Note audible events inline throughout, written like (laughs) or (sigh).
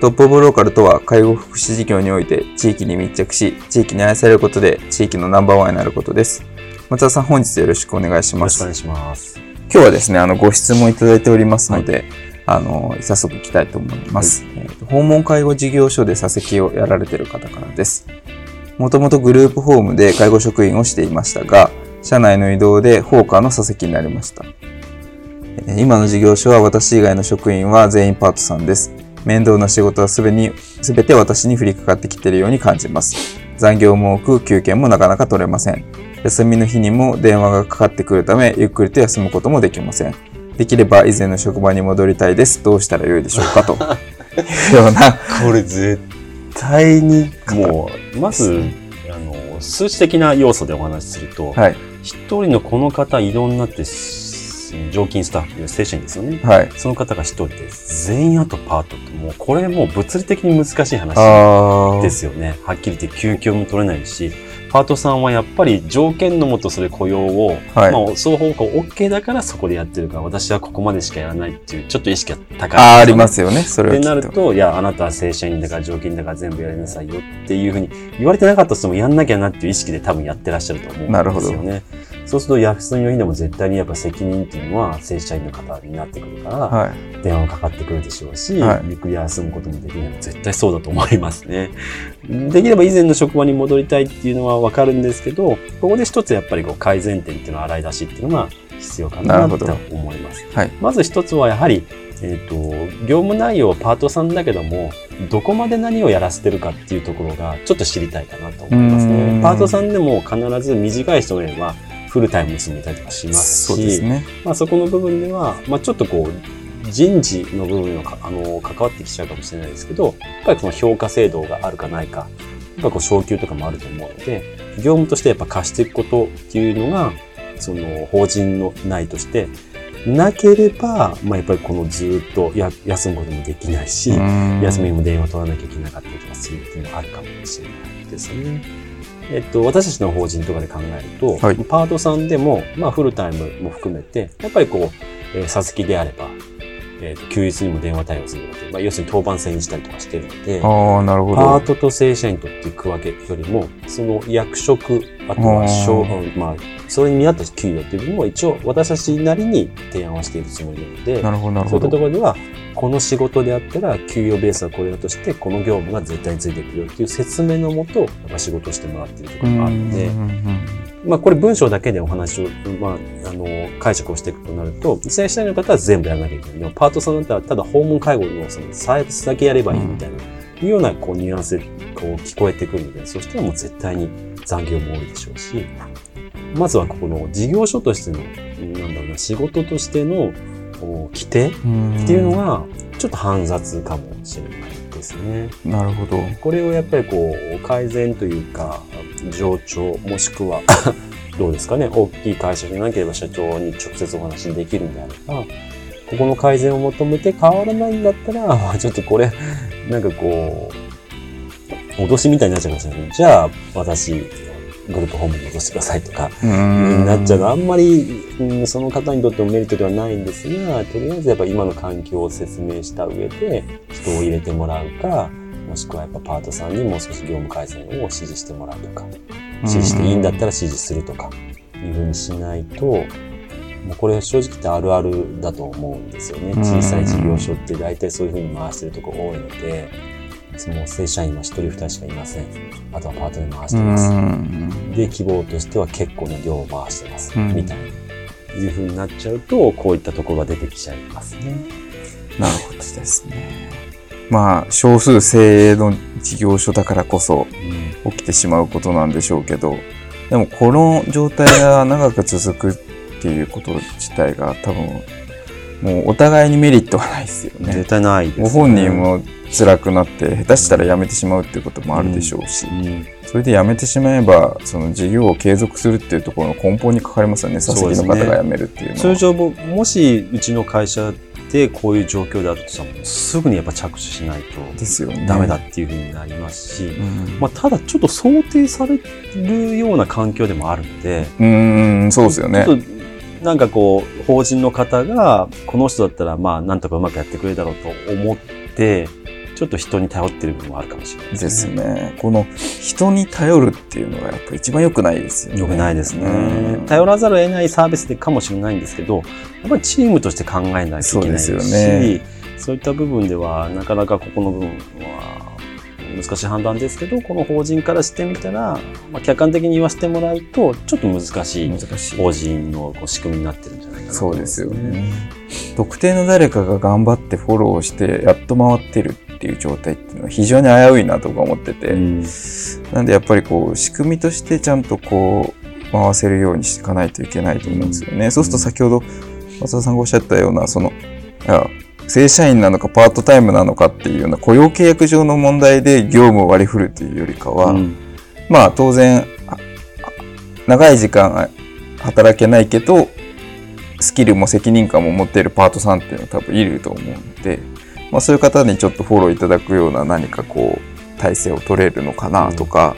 トップオブローカルとは、介護福祉事業において地域に密着し、地域に愛されることで地域のナンバーワンになることです。松田さん、本日よろしくお願いします。よろしくお願いします。今日はですね、あの、ご質問いただいておりますので、はい、あの、早速いきたいと思います、はい、えー、訪問介護事業所で座席をやられている方からです。もともとグループホームで介護職員をしていましたが、社内の移動で放課の座席になりました。今の事業所は私以外の職員は全員パートさんです。面倒な仕事はすべに、すべて私に降りかかってきているように感じます。残業も多く、休憩もなかなか取れません。休みの日にも電話がかかってくるため、ゆっくりと休むこともできません。できれば以前の職場に戻りたいです。どうしたらよいでしょうかと。い (laughs) うような。これ絶対に、もう、まず、あの、数値的な要素でお話しすると、はい、一人のこの方移動になって常勤スタッフ、正社員ですよね。はい。その方が一人で、全員あとパートって、もうこれもう物理的に難しい話ですよね。はっきり言って休憩も取れないし、パートさんはやっぱり条件のもとそれ雇用を、はい、まあ、双方向 OK だからそこでやってるから、私はここまでしかやらないっていう、ちょっと意識が高い、ああ、りますよね。それ。ってなると、いや、あなたは正社員だから条件だから全部やりなさいよっていうふうに言われてなかったとしてもやんなきゃなっていう意識で多分やってらっしゃると思うんですよね。なるほど。そうすると休みの日でも絶対にやっぱ責任っていうのは正社員の方になってくるから、はい、電話がかかってくるでしょうし、はい、ゆっくり休むこともできないの絶対そうだと思いますね。できれば以前の職場に戻りたいっていうのはわかるんですけど、ここで一つやっぱりこう改善点っていうのは洗い出しっていうのが必要かなと思います。はい、まず一つはやはりえっ、ー、と、業務内容はパートさんだけども、どこまで何をやらせてるかっていうところがちょっと知りたいかなと思いますね。パートさんでも必ず短い人もいれば、フルタイムに住めたりとかしますし、そね、まあ、そこの部分では、まあ、ちょっとこう、人事の部分のあの関わってきちゃうかもしれないですけど、やっぱりこの評価制度があるかないか、やっぱこう昇給とかもあると思うので、業務としてやっぱ貸していくことっていうのが、その法人の内として、なければ、まあ、やっぱりこのずっとや休むこともできないし、休みも電話取らなきゃいけなかったりとかするっていうのがあるかもしれないですね。えっと、私たちの法人とかで考えると、はい、パートさんでも、まあ、フルタイムも含めて、やっぱりこう、えー、さつきであれば、えー、休日にも電話対応するので、まあ、要するに当番制にしたりとかしてるので、あなるほど。パートと正社員とっていくわけよりも、その役職、あとは小、まあ、それに見合った給与っていう部分も一応私たちなりに提案はしているつもりなので、なるほどなるほど。そういったところでは、この仕事であったら給与ベースはこれだとして、この業務が絶対についてくるよっていう説明のもと、仕事をしてもらっているところがあるので、まあこれ文章だけでお話を、まあ、あの、解釈をしていくとなると、正社員の方は全部やらなきゃいけない。パートさんだったらただ訪問介護のそのサービスだけやればいいみたいな、いうようなこうニュアンスでこう聞こえてくるので、そしたらもう絶対に残業も多いでしょうし、まずはここの事業所としての、なんだろうな、仕事としての規定っていうのが、ちょっと煩雑かもしれないですね。なるほど。これをやっぱりこう、改善というか、上長、もしくは (laughs) どうですかね、大きい会社でなければ社長に直接お話できるんであれば、ここの改善を求めて変わらないんだったら、(laughs) ちょっとこれ、なんかこう、脅しみたいになっちゃいますよね。じゃあ、私、グループホームに戻してくださいとか、になっちゃう。のあんまり、うん、その方にとってもメリットではないんですが、とりあえずやっぱ今の環境を説明した上で、人を入れてもらうか、もしくはやっぱパートさんにもう少し業務改善を指示してもらうとか、指示していいんだったら指示するとか、いうふうにしないと、もうこれ正直言ってあるあるだと思うんですよね。小さい事業所って大体そういうふうに回してるとこ多いので、もう正社員は1人2人しかいません。あとはパートで回してます。で、希望としては結構な量を回してます。みたいな。いうふうになっちゃうと、こういったところが出てきちゃいますね。なるほどですね。まあ、少数精鋭の事業所だからこそ起きてしまうことなんでしょうけど、でもこの状態が長く続くっていうこと自体が多分、もうお互いにメリットはないですよね。絶対ないです、ね。ご本人も辛くなって、下手したら辞めてしまうっていうこともあるでしょうし、うん。うん、それで辞めてしまえば、その事業を継続するっていうところの根本にかかりますよね、佐々木の方が辞めるっていうのは。通常も、もしうちの会社でこういう状況であるとさすぐにやっぱ着手しないとダメだっていうふうになりますし、まあ、ただちょっと想定されるような環境でもあるのでうんそうですよねなんかこう法人の方がこの人だったらまあなんとかうまくやってくれるだろうと思ってちょっと人に頼ってる部分もあるかもしれないですね。ですね。この人に頼るっていうのがやっぱ一番良くないですよね。良くないですね。頼らざるを得ないサービスでかもしれないんですけど、やっぱりチームとして考えないといけないですよね、そういった部分ではなかなかここの部分は難しい判断ですけど、この法人からしてみたら、まあ、客観的に言わせてもらうと、ちょっと難しい法人のこう仕組みになってるんじゃないかなそうですよね。特定の誰かが頑張ってフォローして、やっと回ってるっていう状態っていうのは非常に危ういなとか思ってて、うん、なんでやっぱりこう仕組みとしてちゃんとこう回せるようにしていかないといけないと思うんですよね。うん、そうすると先ほど松田さんがおっしゃったようなその正社員なのかパートタイムなのかっていうような雇用契約上の問題で業務を割り振るというよりかは、うん、まあ当然長い時間働けないけどスキルも責任感も持っているパートさんっていうのは多分いると思うので、まあ、そういう方にちょっとフォローいただくような何かこう体制を取れるのかなとか、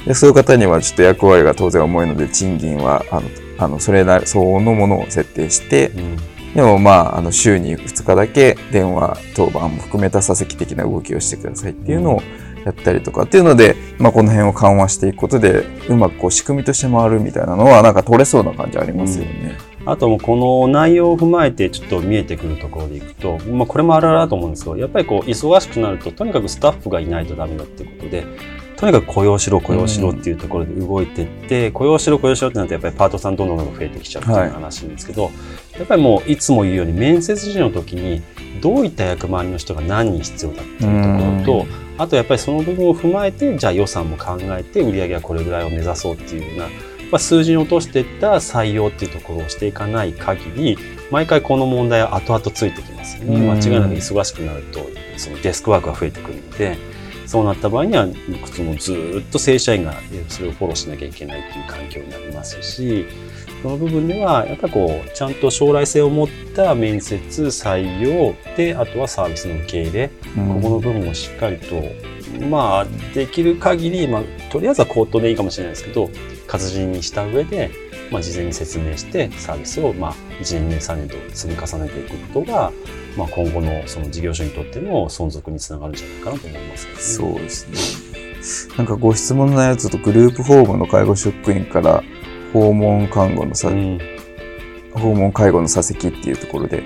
うん、でそういう方にはちょっと役割が当然重いので賃金はあのあのそれなり相応のものを設定して、うん、でもまああの週に2日だけ電話当番も含めた査石的な動きをしてくださいっていうのをやったりとかっていうので、まあ、この辺を緩和していくことでうまくこう仕組みとして回るみたいなのはなんか取れそうな感じありますよね。うんあともこの内容を踏まえてちょっと見えてくるところでいくと、まあ、これもあるあるだと思うんですけどやっぱりこう忙しくなるととにかくスタッフがいないとダメだっていうことでとにかく雇用しろ雇用しろっていうところで動いていって、うん、雇用しろ雇用しろってなるとやっぱりパートさんどんどんどんどん増えてきちゃうっていう話なんですけど、はい、やっぱりもういつも言うように面接時の時にどういった役回りの人が何人必要だっていうところと、うん、あとやっぱりその部分を踏まえてじゃあ予算も考えて売り上げはこれぐらいを目指そうっていうようなまあ、数字に落としていった採用っていうところをしていかない限り、毎回この問題は後々ついてきますよね。間違いなく忙しくなると、そのデスクワークが増えてくるので、そうなった場合には、そのずっと正社員がそれをフォローしなきゃいけないっていう環境になりますし、その部分では、やっぱりこう、ちゃんと将来性を持った面接、採用で、あとはサービスの受け入れ、うん、ここの部分をしっかりと、まあ、できる限り、まあ、とりあえずは口頭でいいかもしれないですけど、活字にした上で、まあ、事前に説明してサービスを、まあ、1年、2年、3年と積み重ねていくことが、まあ、今後のその事業所にとっての存続につながるんじゃないかなと思います、ね、そうですね。なんかご質問のやつとグループホームの介護職員から訪問看護のさ、うん、訪問介護の座席っていうところで、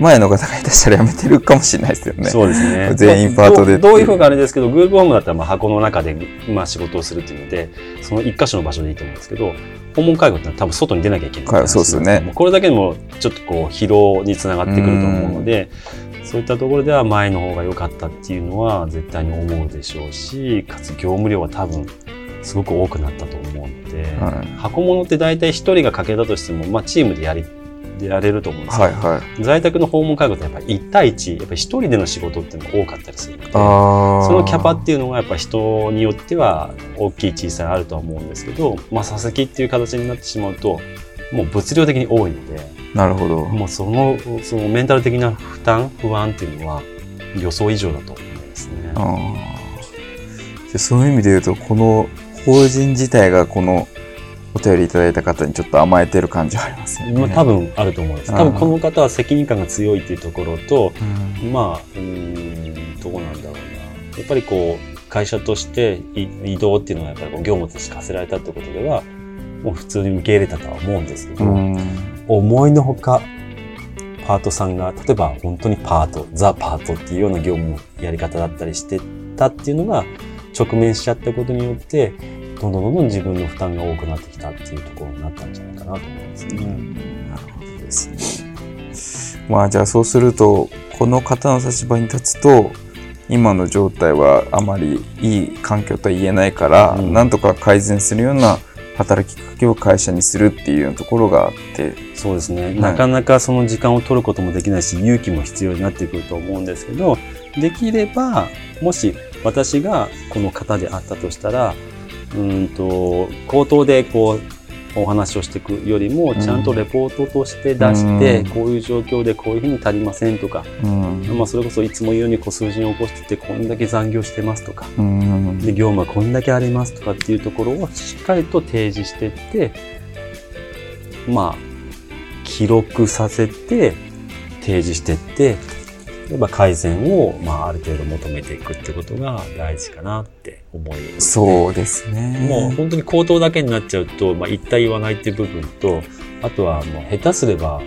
前の方が下手したら辞めてるかもしれないですよね。そうですね。全員パートでど。どういうふうかあれですけど、グループホームだったらまあ箱の中でまあ仕事をするっていうので、その一箇所の場所でいいと思うんですけど、訪問介護って多分外に出なきゃいけない、そうですよね。これだけでもちょっとこう疲労につながってくると思うので、うそういったところでは前の方が良かったっていうのは絶対に思うでしょうし、かつ業務量は多分すごく多くなったと思うので、はい、箱物って大体一人がかけたとしても、まあチームでやりでやれると思うんですけど、はいはい、在宅の訪問介護ってやっぱり1対1やっぱり1人での仕事っていうのが多かったりするのでそのキャパっていうのがやっぱ人によっては大きい小さいあるとは思うんですけど、まあ、佐々木っていう形になってしまうともう物量的に多いのでなるほど。もうそのそのメンタル的な負担不安っていうのは予想以上だと思いますね。そういう意味で言うとこの法人自体がこのお便りいただいた方にちょっと甘えてる感じはありますよね。まあ、多分あると思います。多分この方は責任感が強いっていうところと、うん、まあ、うん、どうなんだろうな。やっぱりこう、会社として移動っていうのはやっぱり業務として課せられたってことでは、もう普通に受け入れたとは思うんですけど、うん、思いのほか、パートさんが、例えば本当にパート、ザ・パートっていうような業務のやり方だったりしてたっていうのが直面しちゃったことによって、どんどんどんどん自分の負担が多くなってきたっていうところになったんじゃないかなと思いますね。うん、なるほどですね。まあじゃあそうすると、この方の立場に立つと、今の状態はあまりいい環境とは言えないから、うん、なんとか改善するような働きかけを会社にするっていうところがあってそうですね、なかなかその時間を取ることもできないし勇気も必要になってくると思うんですけどできればもし私がこの方であったとしたらうんと口頭でこうお話をしていくよりも、ちゃんとレポートとして出して、こういう状況でこういうふうに足りませんとか、まあ、それこそいつも言うようにこう数字に起こしてて、こんだけ残業してますとか、で業務はこんだけありますとかっていうところをしっかりと提示していって、まあ、記録させて、提示していって、や改善を、まあ、ある程度求めていくってことが大事かなって思います、ね、そうですね。もう本当に口頭だけになっちゃうと、まあ、言った言わないっていう部分と、あとはもう下手すれば、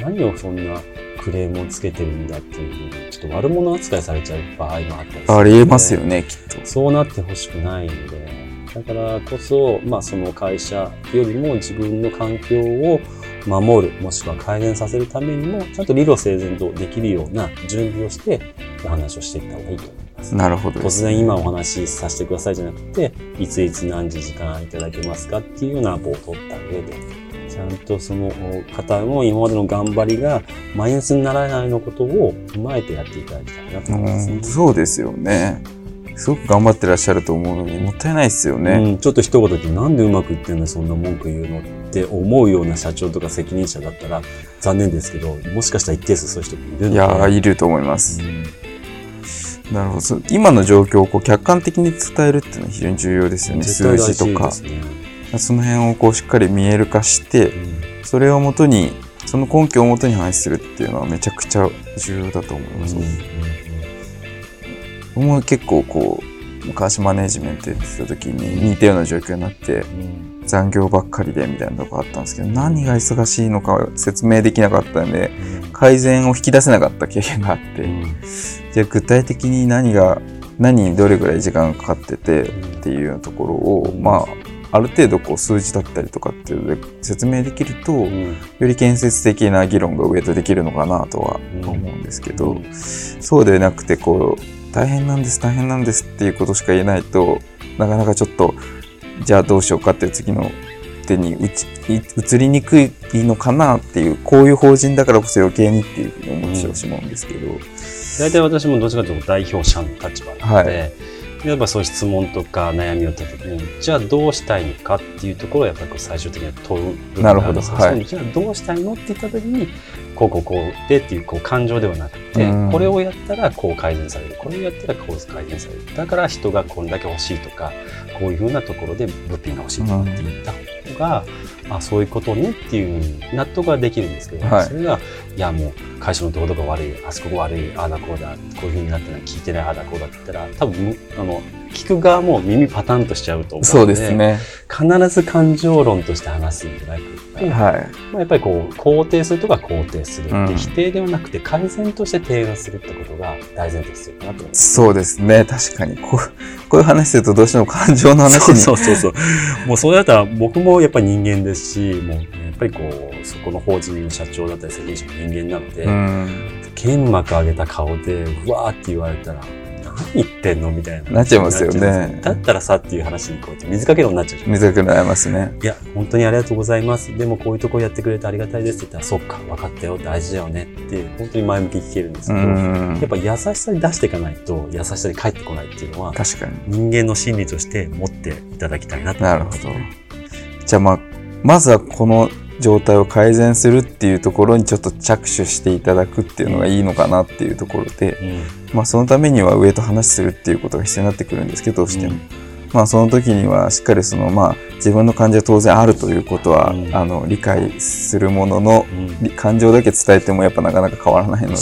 何をそんなクレームをつけてるんだっていうふうに、ちょっと悪者扱いされちゃう場合もあったりありえますよね、きっと。そうなってほしくないので、だからこそ、まあその会社よりも自分の環境を守る、もしくは改善させるためにも、ちゃんと理路整然とできるような準備をして、お話をしていった方がいいと思います。なるほど、ね、突然今お話しさせてくださいじゃなくて、いついつ何時時間いただけますかっていうようなアポを取った上で、ちゃんとその方の今までの頑張りがマイナスにならないのことを踏まえてやっていただきたいなと思います、ね、そうですよね。すごく頑張ってらっしゃると思うのにもったいないですよね、うん、ちょっと一言でなんでうまくいってんのそんな文句言うのって思うような社長とか責任者だったら残念ですけどもしかしたら一定数そういう人もいるんで。いやいると思います、うん、なるほど。今の状況をこう客観的に伝えるっていうのは非常に重要ですよね。数字とか、ね、その辺をこうしっかり見える化して、うん、それをもとにその根拠をもとに話するっていうのはめちゃくちゃ重要だと思います、うん僕も結構こう昔マネージメントやってた時に似たような状況になって、残業ばっかりでみたいなとこあったんですけど何が忙しいのか説明できなかったんで、改善を引き出せなかった経験があって、じゃあ具体的に何が何にどれぐらい時間がかかっててっていうところを、まあある程度こう数字だったりとかっていうので説明できると、より建設的な議論が上とできるのかなとは思うんですけど、そうでなくてこう大変なんです、大変なんですっていうことしか言えないと、なかなかちょっと、じゃあどうしようかっていう次の手に移りにくいのかなっていう、こういう法人だからこそ余計にっていうふうに思ってしまうんですけど。大体私もどっちかというと代表者の立場なので、はい。例えばそういう質問とか悩みをった時にじゃあどうしたいのかっていうところをやっぱり最終的には問う部るほど、はい、じゃあどうしたいのって言った時にこうこうこうでっていうこう感情ではなくて、これをやったらこう改善される。これをやったらこう改善される。だから人がこんだけ欲しいとかこういうふうなところで物品が欲しいとかって言った方が、あそういうことねっていう納得ができるんですけど、はい、それがいやもう会社のどこどこ悪いあそこ悪いああだこうだこういうふうになってない聞いてないああだこうだって言ったら多分あの聞く側も耳パタンとしちゃうと思うのでそうですね。必ず感情論として話すんじゃなくて、はい。まあ、やっぱりこう肯定するとか肯定するって、うん、否定ではなくて改善として提案するってことが大前提必要かなと。そうですね。確かに。こうこういう話するとどうしても感情の話にそうそうそうもうそれだったら僕もやっぱり人間ですしもうやっぱりこうそこの法人の社長だったり責任者も人間なので、うん、剣幕上げた顔でうわーって言われたら何言ってんのみたいな。なっちゃいますよね。だったらさっていう話にこうやって水かけろになっちゃうじゃん。水かけになりますね。いや、本当にありがとうございます。でもこういうとこやってくれてありがたいですって言ったら、そっか、分かったよ、大事だよねって、本当に前向きに聞けるんですけど、やっぱ優しさに出していかないと、優しさに返ってこないっていうのは、確かに。人間の心理として持っていただきたいなと思います、ね。なるほど。じゃあまあ、まずはこの状態を改善するっていうところにちょっと着手していただくっていうのがいいのかなっていうところで、うん、まあそのためには上と話するっていうことが必要になってくるんですけどどうしても。うん、まあその時にはしっかりそのまあ自分の感情は当然あるということは、うん、あの理解するものの、感情だけ伝えてもやっぱなかなか変わらないので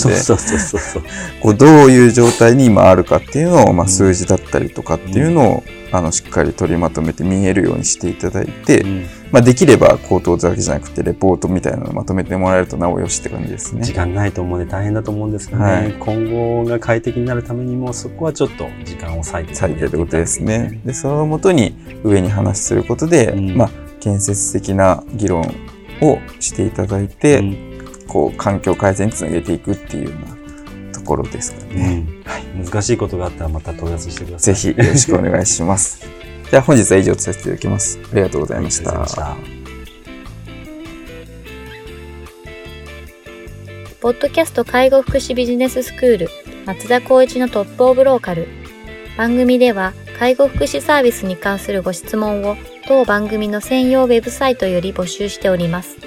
こうどういう状態に今あるかっていうのを、まあ、数字だったりとかっていうのを、あのしっかり取りまとめて見えるようにしていただいて、うん、まあ、できれば口頭だけじゃなくてレポートみたいなのをまとめてもらえるとなおよしって感じですね。時間ないと思うので大変だと思うんですがね、はい、今後が快適になるためにもそこはちょっと時間を割いて割い。てってことですね。でそのもとに上に話することで、うん、まあ建設的な議論をしていただいて、うん、こう環境改善につなげていくっていうようなところですかね、うん、はい、難しいことがあったらまた問い合わせしてください。ぜひよろしくお願いします。(laughs) じゃあ本日は以上とさせていただきます。ありがとうございました。ポッドキャスト介護福祉ビジネススクール松田光一のトップオブローカル番組では介護福祉サービスに関するご質問を当番組の専用ウェブサイトより募集しております。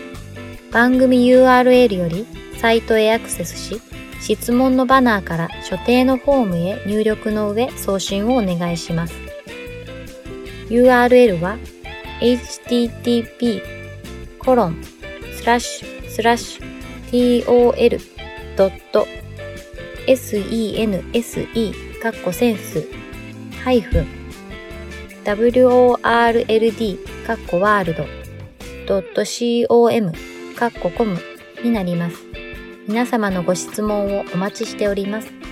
番組 URL よりサイトへアクセスし、質問のバナーから所定のフォームへ入力の上送信をお願いします。URL は http://tol.sense カッコセンス -world カッコワールド .com カッココムになります。皆様のご質問をお待ちしております。